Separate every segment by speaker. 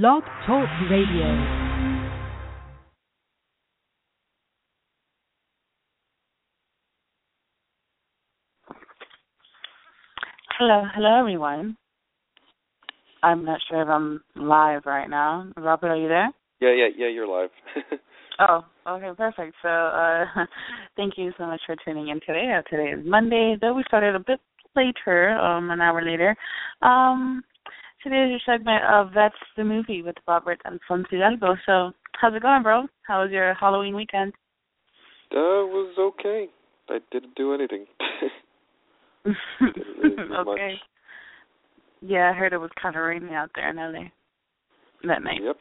Speaker 1: Blog Talk Radio.
Speaker 2: Hello, hello everyone. I'm not sure if I'm live right now. Robert, are you there?
Speaker 3: Yeah, yeah, yeah, you're live.
Speaker 2: oh, okay, perfect. So, uh thank you so much for tuning in today. Uh, today is Monday, though we started a bit later, um, an hour later. Um today is your segment of That's the Movie with Robert and Hidalgo. So, how's it going, bro? How was your Halloween weekend?
Speaker 3: Uh, was okay. I didn't do anything. really
Speaker 2: okay.
Speaker 3: Much.
Speaker 2: Yeah, I heard it was kind of rainy out there in LA that night.
Speaker 3: Yep.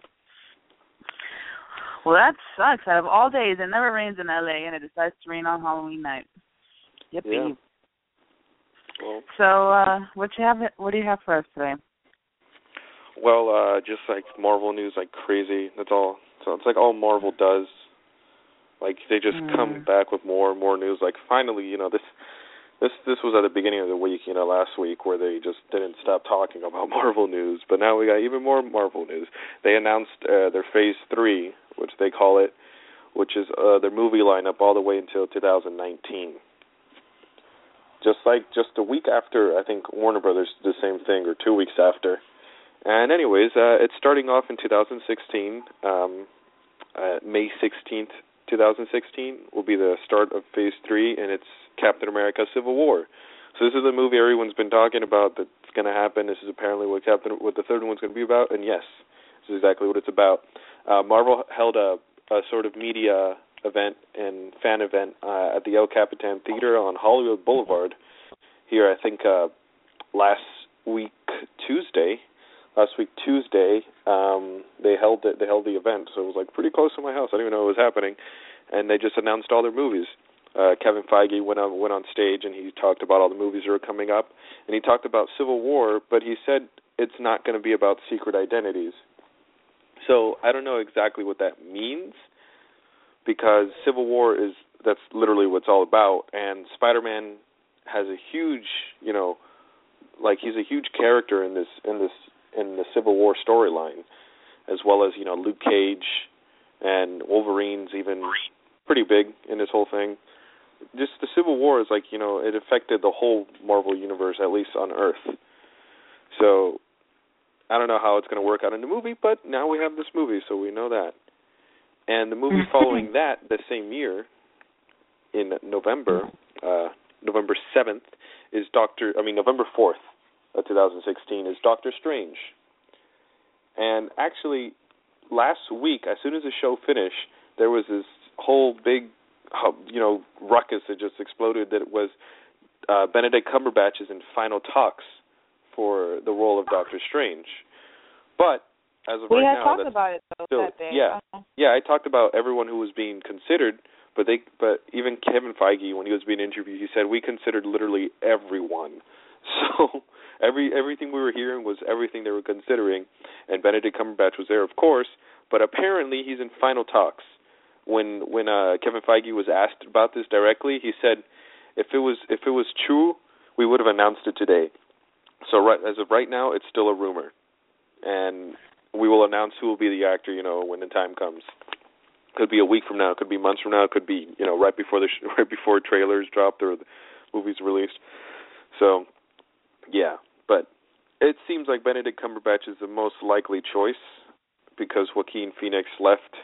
Speaker 2: Well, that sucks. Out of all days, it never rains in LA, and it decides to rain on Halloween night. Yippee.
Speaker 3: Yeah. Well,
Speaker 2: So, uh, what you have? What do you have for us today?
Speaker 3: Well, uh, just like Marvel news, like crazy. That's all. So it's like all Marvel does. Like they just come
Speaker 2: Mm.
Speaker 3: back with more and more news. Like finally, you know this. This this was at the beginning of the week, you know, last week where they just didn't stop talking about Marvel news. But now we got even more Marvel news. They announced uh, their Phase Three, which they call it, which is uh, their movie lineup all the way until 2019. Just like just a week after, I think Warner Brothers did the same thing, or two weeks after. And anyways, uh, it's starting off in 2016. Um, uh, May 16th, 2016 will be the start of Phase Three, and it's Captain America: Civil War. So this is the movie everyone's been talking about that's going to happen. This is apparently what Captain, what the third one's going to be about, and yes, this is exactly what it's about. Uh, Marvel held a, a sort of media event and fan event uh, at the El Capitan Theater on Hollywood Boulevard here. I think uh, last week Tuesday. Last week Tuesday, um, they held it. They held the event, so it was like pretty close to my house. I didn't even know it was happening, and they just announced all their movies. Uh, Kevin Feige went on went on stage and he talked about all the movies that are coming up, and he talked about Civil War, but he said it's not going to be about secret identities. So I don't know exactly what that means, because Civil War is that's literally what it's all about, and Spider-Man has a huge, you know, like he's a huge character in this in this in the Civil War storyline, as well as you know Luke Cage and Wolverine's even pretty big in this whole thing. Just the Civil War is like you know it affected the whole Marvel universe at least on Earth. So I don't know how it's going to work out in the movie, but now we have this movie, so we know that. And the movie following that, the same year, in November, uh, November seventh, is Doctor. I mean November fourth, of 2016, is Doctor Strange. And actually, last week, as soon as the show finished, there was this whole big, you know, ruckus that just exploded. That it was uh, Benedict Cumberbatch is in final talks for the role of Doctor Strange. But as of
Speaker 2: we
Speaker 3: right
Speaker 2: had
Speaker 3: now,
Speaker 2: talked about it though
Speaker 3: still-
Speaker 2: that day.
Speaker 3: yeah.
Speaker 2: Uh-huh.
Speaker 3: yeah, I talked about everyone who was being considered, but they, but even Kevin Feige, when he was being interviewed, he said we considered literally everyone. So every everything we were hearing was everything they were considering, and Benedict Cumberbatch was there, of course. But apparently, he's in final talks. When when uh, Kevin Feige was asked about this directly, he said, if it was if it was true, we would have announced it today. So right as of right now, it's still a rumor, and we will announce who will be the actor. You know, when the time comes. Could be a week from now. Could be months from now. Could be you know right before the sh- right before trailers dropped or the movies released. So, yeah, it seems like Benedict Cumberbatch is the most likely choice because Joaquin Phoenix left,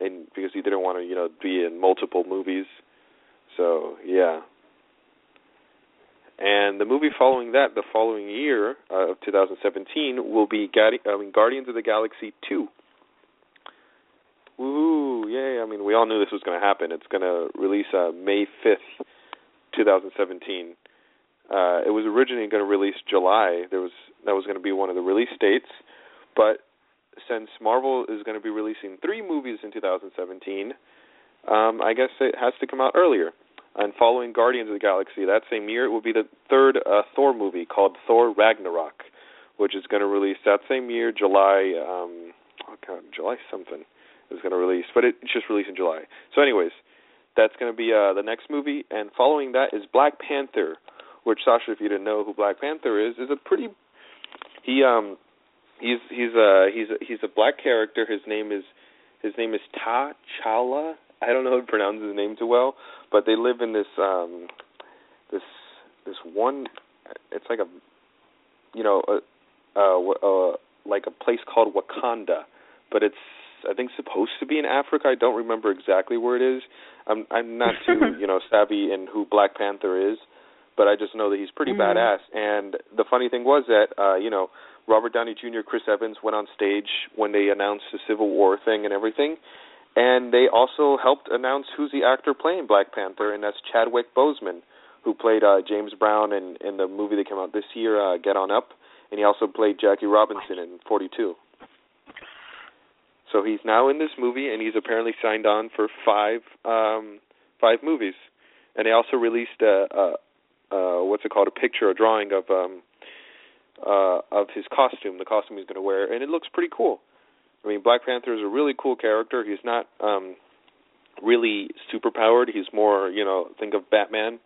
Speaker 3: and because he didn't want to you know be in multiple movies. So yeah. And the movie following that, the following year uh, of 2017, will be Gadi- I mean, Guardians of the Galaxy 2. Woohoo! Yay! I mean, we all knew this was going to happen. It's going to release uh, May 5th, 2017. Uh, it was originally going to release July. There was that was going to be one of the release dates, But since Marvel is going to be releasing three movies in 2017, um, I guess it has to come out earlier. And following Guardians of the Galaxy that same year, it will be the third uh, Thor movie called Thor Ragnarok, which is going to release that same year, July. Um, oh God, July something is going to release, but it's just released in July. So, anyways, that's going to be uh, the next movie, and following that is Black Panther, which Sasha, if you didn't know who Black Panther is, is a pretty he um he's he's a he's a, he's a black character. His name is his name is T'Challa. I don't know how to pronounce his name too well, but they live in this um this this one. It's like a you know a, uh, uh like a place called Wakanda, but it's I think supposed to be in Africa. I don't remember exactly where it is. I'm I'm not too you know savvy in who Black Panther is, but I just know that he's pretty
Speaker 2: mm-hmm.
Speaker 3: badass. And the funny thing was that uh, you know Robert Downey Jr., Chris Evans went on stage when they announced the Civil War thing and everything, and they also helped announce who's the actor playing Black Panther, and that's Chadwick Boseman, who played uh, James Brown in in the movie that came out this year, uh, Get On Up, and he also played Jackie Robinson in 42. So he's now in this movie, and he's apparently signed on for five um, five movies. And they also released a, a, a what's it called, a picture, a drawing of um, uh, of his costume, the costume he's going to wear, and it looks pretty cool. I mean, Black Panther is a really cool character. He's not um, really super powered. He's more, you know, think of Batman,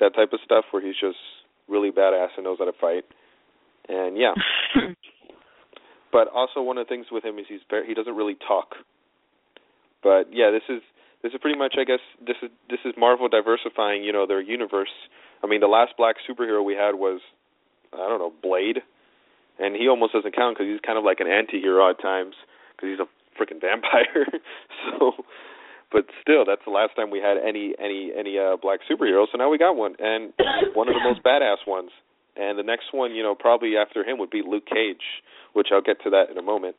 Speaker 3: that type of stuff, where he's just really badass and knows how to fight. And yeah. but also one of the things with him is he's very, he doesn't really talk. But yeah, this is this is pretty much I guess this is this is Marvel diversifying, you know, their universe. I mean, the last black superhero we had was I don't know Blade, and he almost doesn't count because he's kind of like an anti-hero at times because he's a freaking vampire. so, but still, that's the last time we had any any any uh black superhero. So now we got one, and one of the most badass ones. And the next one, you know, probably after him would be Luke Cage, which I'll get to that in a moment.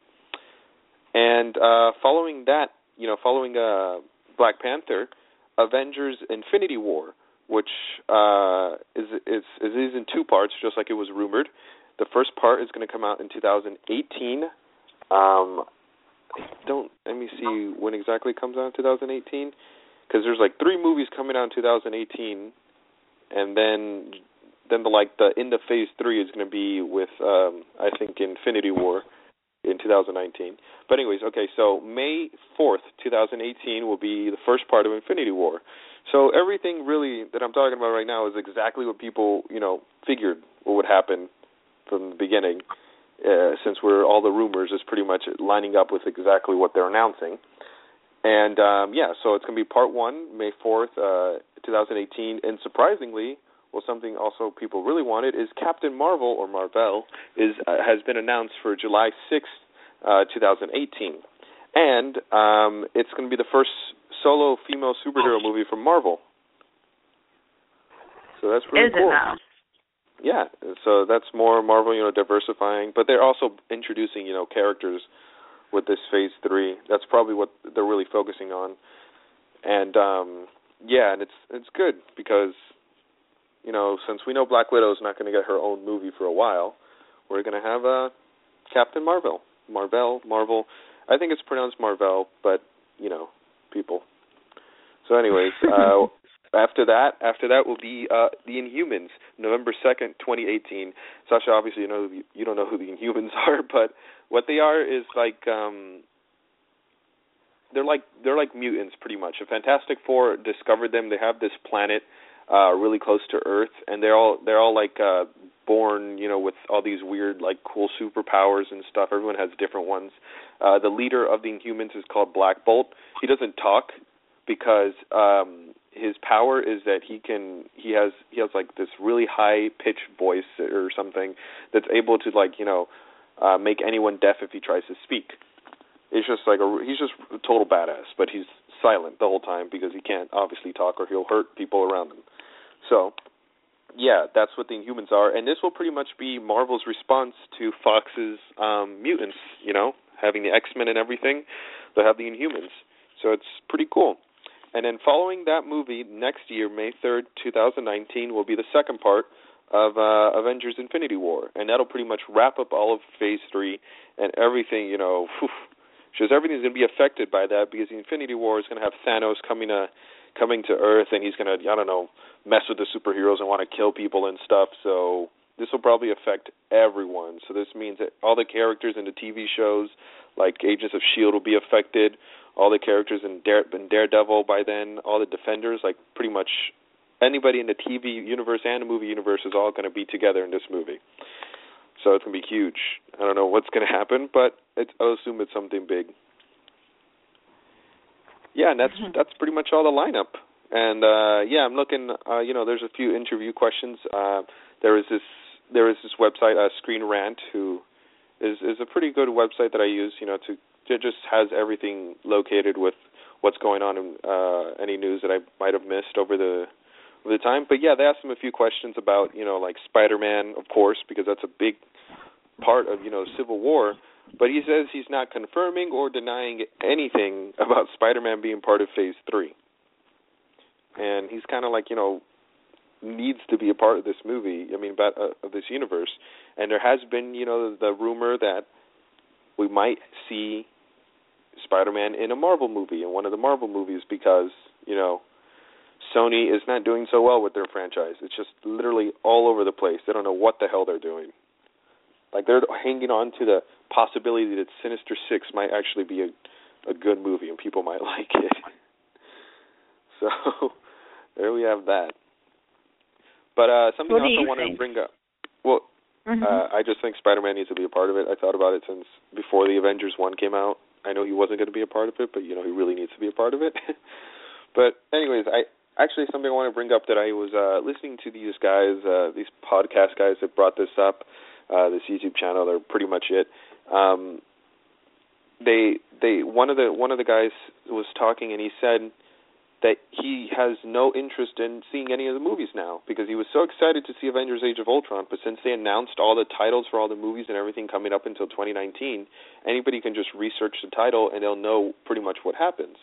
Speaker 3: And uh following that, you know, following uh Black Panther, Avengers Infinity War which uh, is, is is in two parts, just like it was rumored. The first part is going to come out in 2018. Um, don't let me see when exactly it comes out in 2018, because there's like three movies coming out in 2018, and then then the like the in the phase three is going to be with um, I think Infinity War in 2019. But anyways, okay, so May 4th, 2018 will be the first part of Infinity War. So everything really that I'm talking about right now is exactly what people, you know, figured what would happen from the beginning. Uh, since we're all the rumors is pretty much lining up with exactly what they're announcing. And um, yeah, so it's going to be part one, May 4th, uh, 2018. And surprisingly, well, something also people really wanted is Captain Marvel or Marvel is uh, has been announced for July 6th, uh, 2018, and um, it's going to be the first solo female superhero movie from Marvel. So that's pretty
Speaker 2: Is
Speaker 3: cool.
Speaker 2: it now?
Speaker 3: Yeah, so that's more Marvel, you know, diversifying, but they're also introducing, you know, characters with this Phase Three. That's probably what they're really focusing on, and um yeah, and it's it's good because, you know, since we know Black Widow's not going to get her own movie for a while, we're going to have a uh, Captain Marvel, Marvel, Marvel. I think it's pronounced Marvel, but you know, people so, anyways, uh, after that, after that will be uh, the Inhumans, November second, twenty eighteen. Sasha, obviously, you know you don't know who the Inhumans are, but what they are is like um, they're like they're like mutants, pretty much. The Fantastic Four discovered them. They have this planet uh, really close to Earth, and they're all they're all like uh, born, you know, with all these weird, like, cool superpowers and stuff. Everyone has different ones. Uh, the leader of the Inhumans is called Black Bolt. He doesn't talk because um his power is that he can he has he has like this really high pitched voice or something that's able to like you know uh make anyone deaf if he tries to speak. It's just like a he's just a total badass but he's silent the whole time because he can't obviously talk or he'll hurt people around him. So yeah that's what the inhumans are and this will pretty much be marvel's response to fox's um mutants you know having the x-men and everything they'll have the inhumans. So it's pretty cool and then following that movie, next year, May 3rd, 2019, will be the second part of uh, Avengers: Infinity War, and that'll pretty much wrap up all of Phase Three and everything. You know, whew, shows everything's going to be affected by that because the Infinity War is going to have Thanos coming to coming to Earth, and he's going to I don't know mess with the superheroes and want to kill people and stuff. So this will probably affect everyone. So this means that all the characters in the TV shows, like Agents of Shield, will be affected. All the characters in, Dare, in Daredevil by then, all the Defenders, like pretty much anybody in the TV universe and the movie universe is all going to be together in this movie. So it's going to be huge. I don't know what's going to happen, but it's, I'll assume it's something big. Yeah, and that's mm-hmm. that's pretty much all the lineup. And uh yeah, I'm looking. uh You know, there's a few interview questions. Uh There is this there is this website, uh, Screen Rant, who is is a pretty good website that I use. You know, to it just has everything located with what's going on in uh, any news that I might have missed over the over the time. But yeah, they asked him a few questions about you know like Spider-Man, of course, because that's a big part of you know Civil War. But he says he's not confirming or denying anything about Spider-Man being part of Phase Three. And he's kind of like you know needs to be a part of this movie. I mean, about uh, of this universe. And there has been, you know, the rumor that we might see Spider-Man in a Marvel movie, in one of the Marvel movies, because you know Sony is not doing so well with their franchise. It's just literally all over the place. They don't know what the hell they're doing. Like they're hanging on to the possibility that Sinister Six might actually be a a good movie and people might like it. So there we have that. But uh something else I
Speaker 2: want
Speaker 3: to bring up. Well,
Speaker 2: mm-hmm.
Speaker 3: uh I just think Spider-Man needs to be a part of it. I thought about it since before the Avengers 1 came out. I know he wasn't going to be a part of it, but you know, he really needs to be a part of it. but anyways, I actually something I want to bring up that I was uh listening to these guys, uh these podcast guys that brought this up, uh this YouTube channel, they're pretty much it. Um they they one of the one of the guys was talking and he said that he has no interest in seeing any of the movies now because he was so excited to see Avengers Age of Ultron, but since they announced all the titles for all the movies and everything coming up until 2019, anybody can just research the title and they'll know pretty much what happens.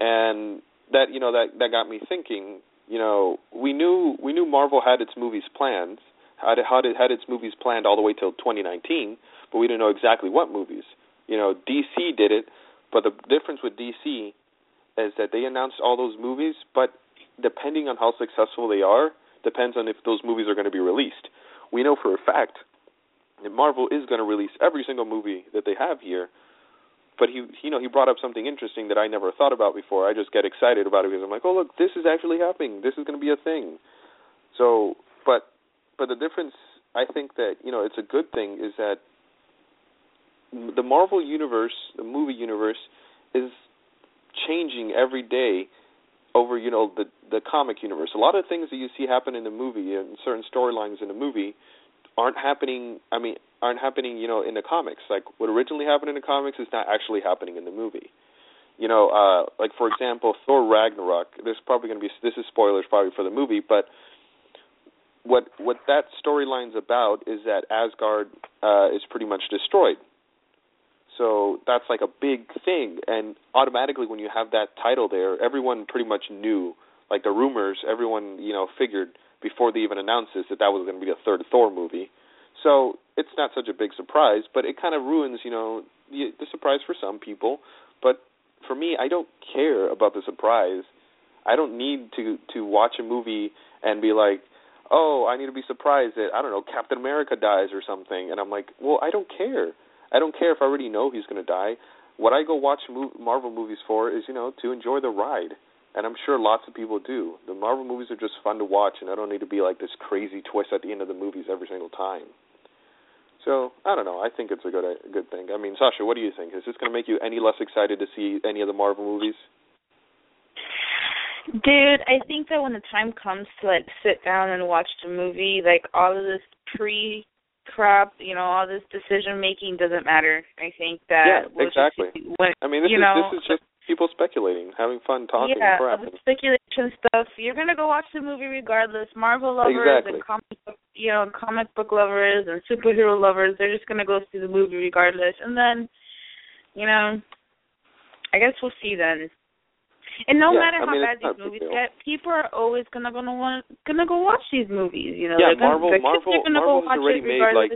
Speaker 3: And that you know that that got me thinking, you know, we knew we knew Marvel had its movies planned, had had had its movies planned all the way till 2019, but we didn't know exactly what movies. You know, DC did it, but the difference with DC is that they announced all those movies, but depending on how successful they are, depends on if those movies are going to be released. We know for a fact that Marvel is going to release every single movie that they have here. But he, you know, he brought up something interesting that I never thought about before. I just get excited about it because I'm like, oh look, this is actually happening. This is going to be a thing. So, but, but the difference, I think that you know, it's a good thing is that the Marvel universe, the movie universe, is changing every day over you know the the comic universe. A lot of things that you see happen in the movie and certain storylines in the movie aren't happening. I mean, aren't happening you know in the comics. Like what originally happened in the comics is not actually happening in the movie. You know, uh like for example, Thor Ragnarok. There's probably going to be this is spoilers probably for the movie, but what what that storyline's about is that Asgard uh is pretty much destroyed so that's like a big thing, and automatically when you have that title there, everyone pretty much knew. Like the rumors, everyone you know figured before they even announced this that that was going to be the third Thor movie. So it's not such a big surprise, but it kind of ruins you know the, the surprise for some people. But for me, I don't care about the surprise. I don't need to to watch a movie and be like, oh, I need to be surprised that I don't know Captain America dies or something, and I'm like, well, I don't care. I don't care if I already know he's going to die. What I go watch Marvel movies for is, you know, to enjoy the ride. And I'm sure lots of people do. The Marvel movies are just fun to watch, and I don't need to be like this crazy twist at the end of the movies every single time. So I don't know. I think it's a good a good thing. I mean, Sasha, what do you think? Is this going to make you any less excited to see any of the Marvel movies?
Speaker 2: Dude, I think that when the time comes to like sit down and watch the movie, like all of this pre crap, you know, all this decision making doesn't matter. I think that
Speaker 3: yeah,
Speaker 2: we'll
Speaker 3: exactly.
Speaker 2: When,
Speaker 3: I mean, this is
Speaker 2: know,
Speaker 3: this is just people speculating, having fun talking
Speaker 2: yeah,
Speaker 3: crap.
Speaker 2: speculation stuff. You're gonna go watch the movie regardless. Marvel lovers
Speaker 3: exactly.
Speaker 2: and comic book, you know, comic book lovers and superhero lovers, they're just gonna go see the movie regardless. And then, you know, I guess we'll see then. And no
Speaker 3: Yeah,
Speaker 2: matter
Speaker 3: I
Speaker 2: how
Speaker 3: mean,
Speaker 2: bad these movies
Speaker 3: deal.
Speaker 2: get, people are always gonna gonna want gonna go watch these movies. You know,
Speaker 3: Yeah,
Speaker 2: They're gonna-
Speaker 3: Marvel-
Speaker 2: kids
Speaker 3: Marvel-
Speaker 2: are gonna
Speaker 3: Marvel
Speaker 2: go
Speaker 3: has
Speaker 2: watch
Speaker 3: already made, like,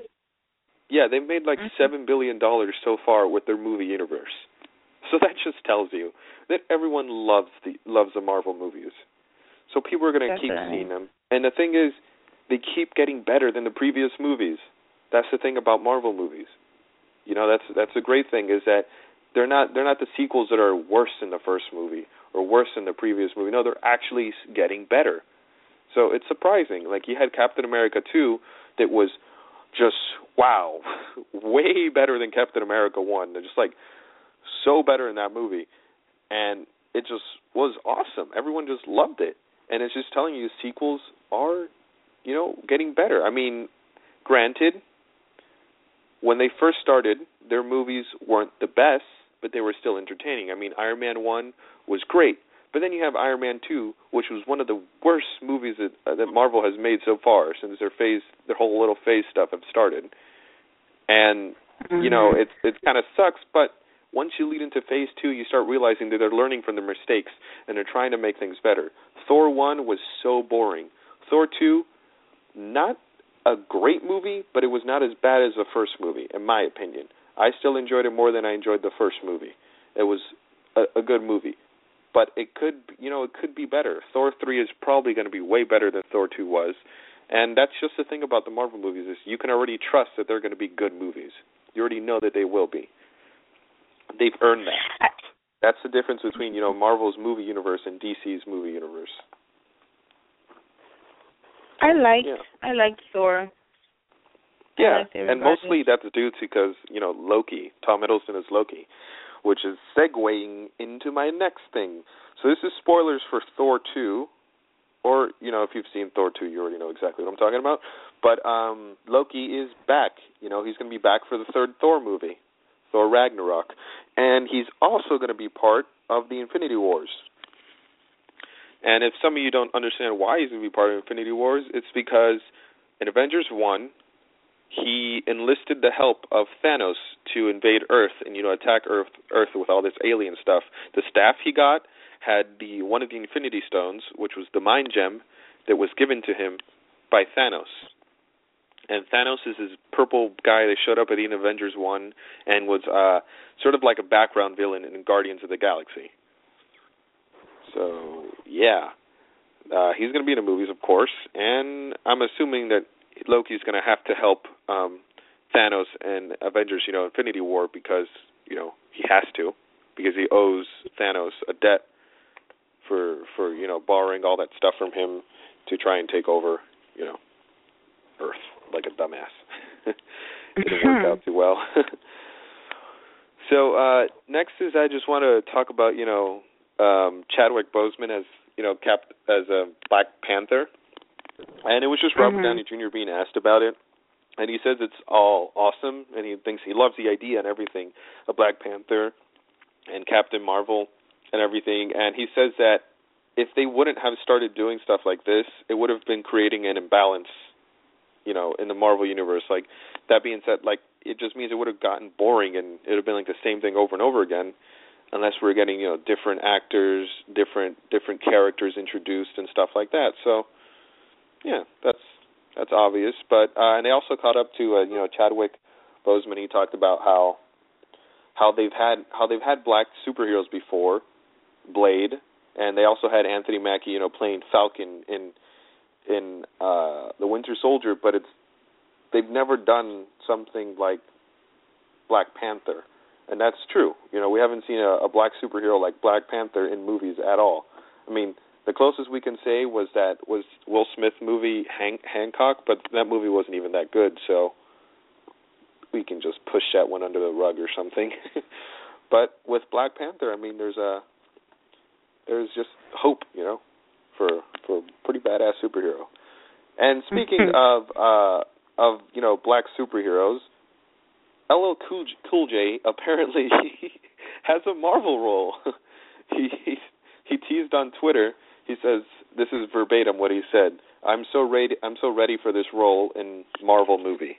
Speaker 3: Yeah, they've made like
Speaker 2: Mhm.
Speaker 3: seven billion dollars so far with their movie universe. So that just tells you that everyone loves the loves the Marvel movies. So people are going to keep seeing them. And the thing is, they keep getting better than the previous movies. That's the thing about Marvel movies. You know, that's that's a great thing is that they're not they're not the sequels that are worse than the first movie or worse than the previous movie. No, they're actually getting better. So it's surprising. Like you had Captain America 2 that was just wow, way better than Captain America 1. They're just like so better in that movie. And it just was awesome. Everyone just loved it. And it's just telling you sequels are, you know, getting better. I mean, granted, when they first started, their movies weren't the best, but they were still entertaining. I mean, Iron Man 1 was great. But then you have Iron Man 2, which was one of the worst movies that uh, that Marvel has made so far since their phase their whole little phase stuff have started. And you know, it it kind of sucks, but once you lead into phase 2, you start realizing that they're learning from their mistakes and they're trying to make things better. Thor 1 was so boring. Thor 2 not a great movie, but it was not as bad as the first movie in my opinion. I still enjoyed it more than I enjoyed the first movie. It was a, a good movie, but it could, you know, it could be better. Thor 3 is probably going to be way better than Thor 2 was. And that's just the thing about the Marvel movies is you can already trust that they're going to be good movies. You already know that they will be. They've earned that. That's the difference between, you know, Marvel's movie universe and DC's movie universe.
Speaker 2: I like
Speaker 3: Yeah.
Speaker 2: I like Thor.
Speaker 3: Yeah, and mostly that's due to because you know Loki, Tom Hiddleston is Loki, which is segueing into my next thing. So this is spoilers for Thor two, or you know if you've seen Thor two, you already know exactly what I'm talking about. But um Loki is back. You know he's going to be back for the third Thor movie, Thor Ragnarok, and he's also going to be part of the Infinity Wars. And if some of you don't understand why he's going to be part of Infinity Wars, it's because in Avengers one he enlisted the help of Thanos to invade Earth and you know attack Earth Earth with all this alien stuff. The staff he got had the one of the Infinity Stones, which was the Mind Gem that was given to him by Thanos. And Thanos is this purple guy that showed up at the end of Avengers one and was uh sort of like a background villain in Guardians of the Galaxy. So yeah. Uh he's gonna be in the movies of course, and I'm assuming that Loki's going to have to help um Thanos and Avengers, you know, Infinity War because, you know, he has to because he owes Thanos a debt for for, you know, borrowing all that stuff from him to try and take over, you know, Earth like a dumbass. it didn't work out too well. so, uh next is I just want to talk about, you know, um Chadwick Boseman as, you know, Cap as a Black Panther. And it was just Robert
Speaker 2: Mhm.
Speaker 3: Downey Jr. being asked about it, and he says it's all awesome, and he thinks he loves the idea and everything of Black Panther and Captain Marvel and everything. And he says that if they wouldn't have started doing stuff like this, it would have been creating an imbalance, you know, in the Marvel universe. Like that being said, like it just means it would have gotten boring and it would have been like the same thing over and over again unless we're getting you know different actors different different characters introduced and stuff like that so yeah, that's that's obvious. But uh, and they also caught up to uh, you know Chadwick Boseman. He talked about how how they've had how they've had black superheroes before, Blade, and they also had Anthony Mackie, you know, playing Falcon in in uh the Winter Soldier, but it's they've never done something like Black Panther. And that's true. You know, we haven't seen a, a black superhero like Black Panther in movies at all. I mean, the closest we can say was that was Will Smith movie Han- Hancock, but that movie wasn't even that good, so we can just push that one under the rug or something. but with Black Panther, I mean, there's a there's just hope, you know, for for a pretty badass superhero. And speaking of uh of you know black superheroes, LL Cool J, cool J apparently has a Marvel role. he he he teased on Twitter. He says this is verbatim what he said. I'm so ready. I'm so ready for this role in Marvel movie.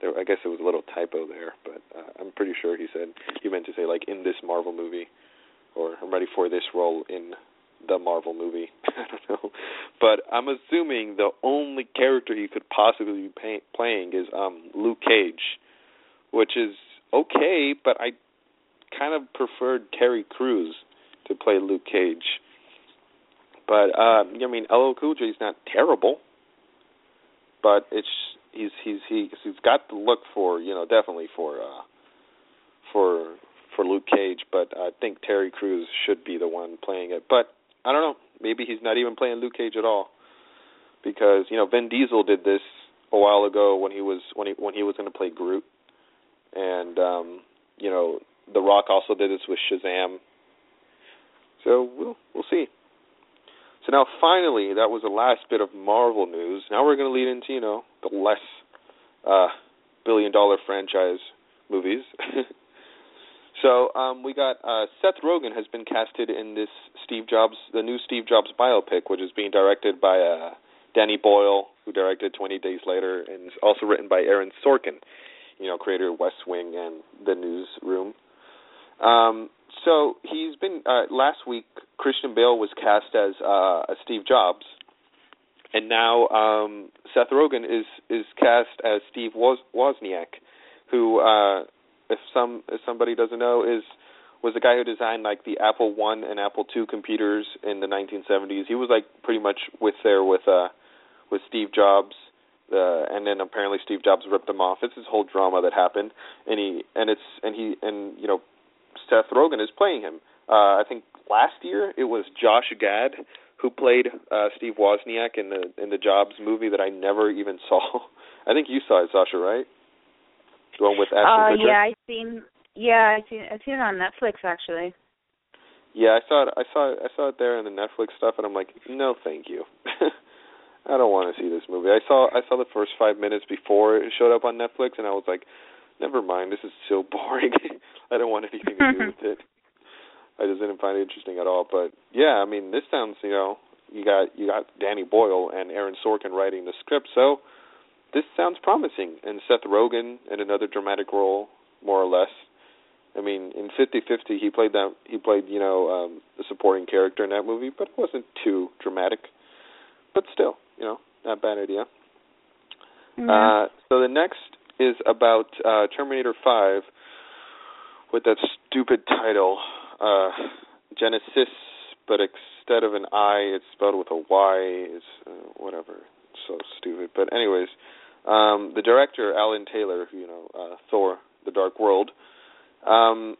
Speaker 3: There, I guess it was a little typo there, but uh, I'm pretty sure he said he meant to say like in this Marvel movie or I'm ready for this role in the Marvel movie. I don't know, but I'm assuming the only character he could possibly be pay- playing is um Luke Cage, which is okay, but I kind of preferred Terry Crews to play Luke Cage. But uh, I mean, LL Cool J is not terrible, but it's he's he's he's he's got the look for you know definitely for uh for for Luke Cage, but I think Terry Crews should be the one playing it. But I don't know, maybe he's not even playing Luke Cage at all, because you know Vin Diesel did this a while ago when he was when he when he was going to play Groot, and um, you know The Rock also did this with Shazam. So we'll we'll see. So now finally, that was the last bit of Marvel news. Now we're going to lead into you know the less uh, billion dollar franchise movies. so um, we got uh, Seth Rogen has been casted in this Steve Jobs, the new Steve Jobs biopic, which is being directed by uh, Danny Boyle, who directed 20 Days Later, and is also written by Aaron Sorkin, you know, creator of West Wing and The Newsroom. Um, so he's been uh, last week. Christian Bale was cast as uh, Steve Jobs, and now um, Seth Rogen is is cast as Steve Woz- Wozniak, who, uh, if some if somebody doesn't know, is was the guy who designed like the Apple One and Apple Two computers in the 1970s. He was like pretty much with there with uh with Steve Jobs. Uh, and then apparently Steve Jobs ripped them off. It's this whole drama that happened, and he and it's and he and you know Seth Rogen is playing him. Uh, I think last year it was Josh Gad who played uh, Steve Wozniak in the in the Jobs movie that I never even saw. I think you saw it, Sasha, right? The one with Ashton
Speaker 2: Uh,
Speaker 3: Kutcher.
Speaker 2: yeah, I seen. Yeah, I seen. I seen it on Netflix actually.
Speaker 3: Yeah, I saw it. I saw it. I saw it there in the Netflix stuff, and I'm like, no, thank you. I don't want to see this movie. I saw I saw the first five minutes before it showed up on Netflix, and I was like, never mind. This is so boring. I don't want anything to do with it. I just didn't find it interesting at all. But yeah, I mean, this sounds you know you got you got Danny Boyle and Aaron Sorkin writing the script, so this sounds promising. And Seth Rogen in another dramatic role, more or less. I mean, in Fifty Fifty, he played that he played you know um, a supporting character in that movie, but it wasn't too dramatic. But still, you know, not a bad idea. Uh, so the next is about uh, Terminator Five, with that stupid title, uh, Genesis, but instead of an I, it's spelled with a Y. It's uh, whatever. It's so stupid. But anyways, um, the director Alan Taylor, who, you know, uh, Thor: The Dark World. Um,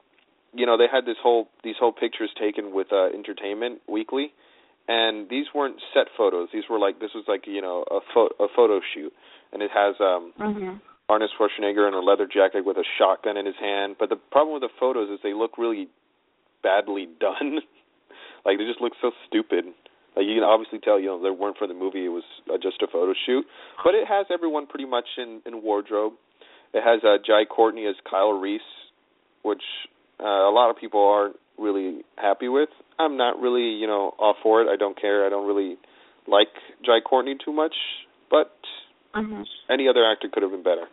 Speaker 3: you know, they had this whole these whole pictures taken with uh, Entertainment Weekly, and these weren't set photos. These were like this was like you know a pho- a photo shoot, and it has um
Speaker 2: Mhm.
Speaker 3: Arnold Schwarzenegger in a leather jacket with a shotgun in his hand. But the problem with the photos is they look really badly done. like they just look so stupid. Like you can obviously tell, you know, they weren't for the movie. It was uh, just a photo shoot. But it has everyone pretty much in in wardrobe. It has uh, Jai Courtney as Kyle Reese, which uh, a lot of people aren't really happy with. I'm not really, you know, all for it. I don't care. I don't really like Jai Courtney too much, but
Speaker 2: Mhm.
Speaker 3: any other actor could have been better.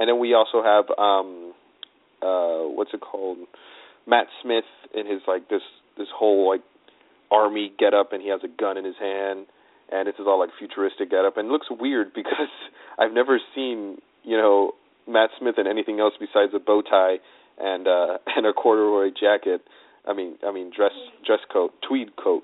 Speaker 3: And then we also have um uh what's it called? Matt Smith in his like this this whole like army getup and he has a gun in his hand and this is all like futuristic getup and it looks weird because I've never seen, you know, Matt Smith in anything else besides a bow tie and uh and a corduroy jacket. I mean I mean dress dress coat, tweed coat.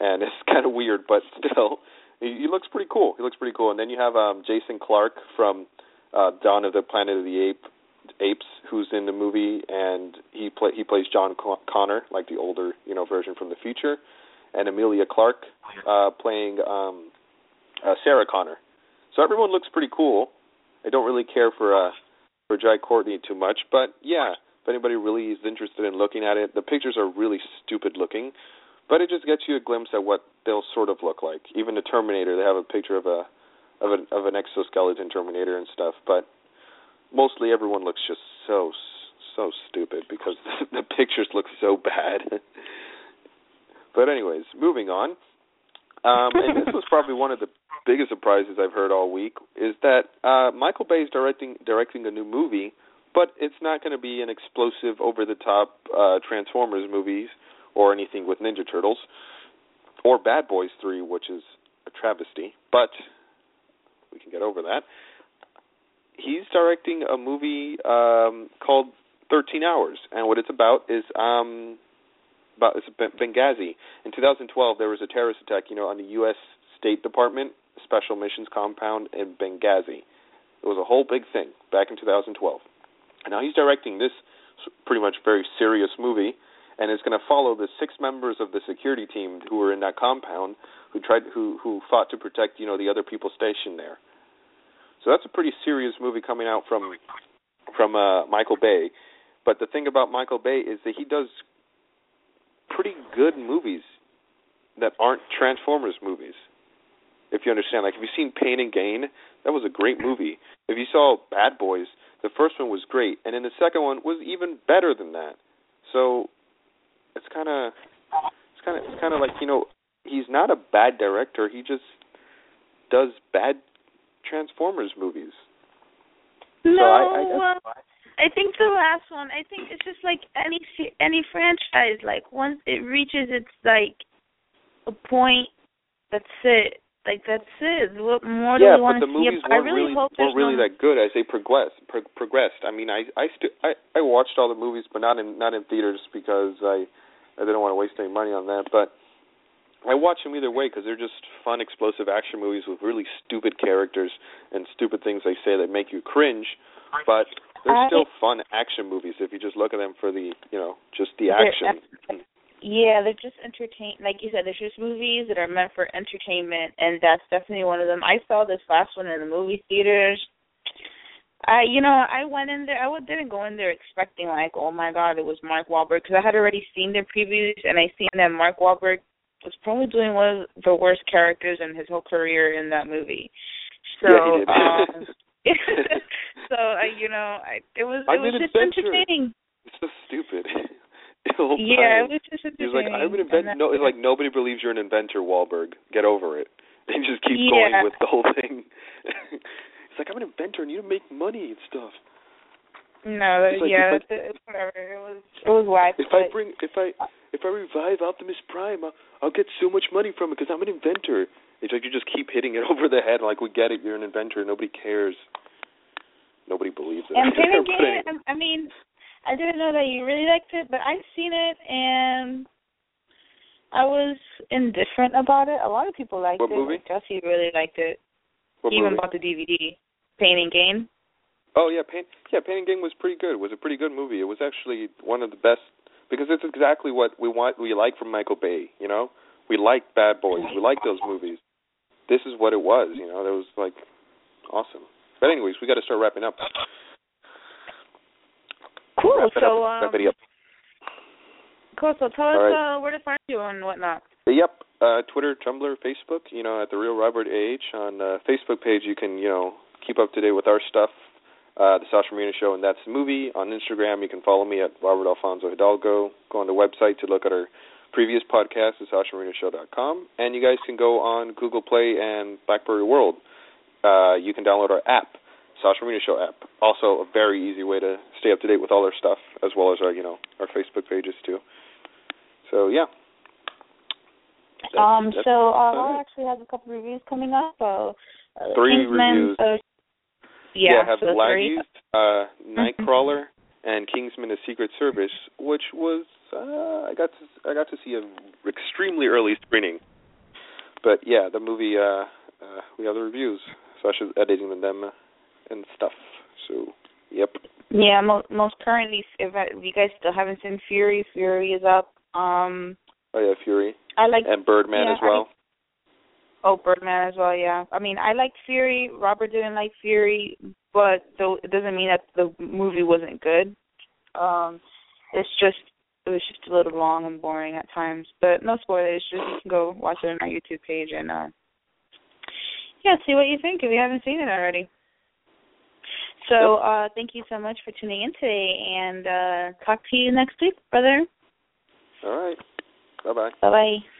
Speaker 3: And it's kind of weird, but still he, he looks pretty cool. He looks pretty cool. And then you have um Jason Clarke from uh Dawn of the Planet of the Ape Apes who's in the movie and he play he plays John Con- Connor like the older, you know, version from the future and Emilia Clarke uh playing um uh Sarah Connor. So everyone looks pretty cool. I don't really care for uh for Jai Courtney too much, but yeah, if anybody really is interested in looking at it, the pictures are really stupid looking, but it just gets you a glimpse at what they'll sort of look like. Even the Terminator, they have a picture of a of an of an exoskeleton Terminator and stuff, but mostly everyone looks just so so stupid because the pictures look so bad. but anyways, moving on. Um, and this was probably one of the biggest surprises I've heard all week is that uh, Michael Bay is directing directing a new movie, but it's not going to be an explosive, over the top uh, Transformers movies or anything with Ninja Turtles, or Bad Boys 3, which is a travesty, but we can get over that. He's directing a movie um, called 13 Hours, and what it's about is um, about it's Benghazi. In 2012, there was a terrorist attack, you know, on the U.S. State Department Special Missions Compound in Benghazi. It was a whole big thing back in 2012. And now he's directing this pretty much very serious movie, and it's going to follow the six members of the security team who were in that compound, who tried who who fought to protect you know the other people stationed there. So that's a pretty serious movie coming out from from uh, Michael Bay. But the thing about Michael Bay is that he does pretty good movies that aren't Transformers movies. If you understand, like if you've seen Pain and Gain, that was a great movie. If you saw Bad Boys, the first one was great, and then the second one was even better than that. So it's kind of it's kind of it's kind of like you know he's not a bad director. He just does bad Transformers movies.
Speaker 2: No, so I, I, uh, I think the last one. I think it's just like any any franchise. Like once it reaches its like a point, that's it. Like that's it. What more
Speaker 3: yeah,
Speaker 2: do we want
Speaker 3: to see?
Speaker 2: Yeah, but the movies
Speaker 3: really,
Speaker 2: hope
Speaker 3: weren't really
Speaker 2: no...
Speaker 3: that good as they progress pro- progressed. I mean, I I st- I I watched all the movies, but not in not in theaters because I I didn't want to waste any money on that. But I watch them either way because they're just fun, explosive action movies with really stupid characters and stupid things they say that make you cringe. But they're still fun action movies if you just look at them for the you know just the action.
Speaker 2: Yeah, they're just entertain. Like you said, they're just movies that are meant for entertainment, and that's definitely one of them. I saw this last one in the movie theaters. I, you know, I went in there. I didn't go in there expecting like, oh my god, it was Mark Wahlberg because I had already seen the previews and I seen that Mark Wahlberg was probably doing one of the worst characters in his whole career in that movie. So,
Speaker 3: yeah,
Speaker 2: um, so uh, you know, I, it was it
Speaker 3: I'm
Speaker 2: was just
Speaker 3: adventure.
Speaker 2: entertaining.
Speaker 3: It's so stupid.
Speaker 2: yeah,
Speaker 3: time.
Speaker 2: it was just entertaining.
Speaker 3: He's like. I'm an inventor. No, it's like nobody believes you're an inventor, Wahlberg. Get over it. And just keep
Speaker 2: Yeah.
Speaker 3: going with the whole thing. Like I'm an inventor and you make money and stuff.
Speaker 2: No,
Speaker 3: It's like,
Speaker 2: yeah,
Speaker 3: if
Speaker 2: it's, whatever. It was it was whack.
Speaker 3: If I bring, if I, if I revive Optimus Prime, I'll, I'll get so much money from it because I'm an inventor. It's like you just keep hitting it over the head. Like we get it, you're an inventor. Nobody cares. Nobody believes it.
Speaker 2: And Pain and
Speaker 3: But
Speaker 2: Gain,
Speaker 3: anyway.
Speaker 2: I I mean, I didn't know that you really liked it, but I've seen it and I was indifferent about it. A lot of people liked
Speaker 3: What
Speaker 2: it.
Speaker 3: movie?
Speaker 2: Jesse really liked it.
Speaker 3: What
Speaker 2: he even bought the DVD. Pain and Gain.
Speaker 3: Oh yeah, Pain. Yeah, Pain and Gain was pretty good. It was a pretty good movie. It was actually one of the best because it's exactly what we want. We like from Michael Bay. You know, we like Bad Boys. We like those movies. This is what it was. You know, that was like awesome. But anyways, we got to start wrapping up.
Speaker 2: Cool.
Speaker 3: Wrap
Speaker 2: So
Speaker 3: up.
Speaker 2: um,
Speaker 3: up.
Speaker 2: cool. So tell us
Speaker 3: right.
Speaker 2: uh, where to find you and whatnot.
Speaker 3: Yep. Uh, Twitter, Tumblr, Facebook. You know, at the Real Robert AH on the Facebook page, you can you know keep up to date with our stuff. Uh, the Sasha Marina Show, and that's the movie. On Instagram, you can follow me at Robert Alfonso Hidalgo. Go on the website to look at our previous podcast at SashaMarinaShow.com, and you guys can go on Google Play and BlackBerry World. Uh, you can download our app, Sasha Marina Show app. Also, a very easy way to stay up to date with all our stuff, as well as our you know our Facebook pages too. So yeah. That's-
Speaker 2: um.
Speaker 3: that's
Speaker 2: So uh, actually has a couple reviews coming up. So uh,
Speaker 3: Three
Speaker 2: Kingsman,
Speaker 3: reviews.
Speaker 2: Uh, yeah.
Speaker 3: have
Speaker 2: so
Speaker 3: Black. Youth, uh, Nightcrawler, and Kingsman: A Secret Service, which was uh, I got to I got to see a extremely early screening. But yeah, the movie uh, uh, we have the reviews. Sasha's editing them and stuff. So yep.
Speaker 2: Yeah, mo- most currently, if, I, if you guys still haven't seen Fury, Fury is up. Um,
Speaker 3: Oh yeah, Fury
Speaker 2: I like
Speaker 3: and Birdman
Speaker 2: yeah,
Speaker 3: as well.
Speaker 2: Oh Birdman as well. Yeah, I mean I like Fury. Robert didn't like Fury, but though it doesn't mean that the movie wasn't good. Um, it's just it was just a little long and boring at times. But no spoilers. Just you can go watch it on our YouTube page and uh, yeah, see what you think if you haven't seen it already. So uh, thank you so much for tuning in today, and uh, talk to you next week, brother.
Speaker 3: All right. Bye bye.
Speaker 2: Bye bye.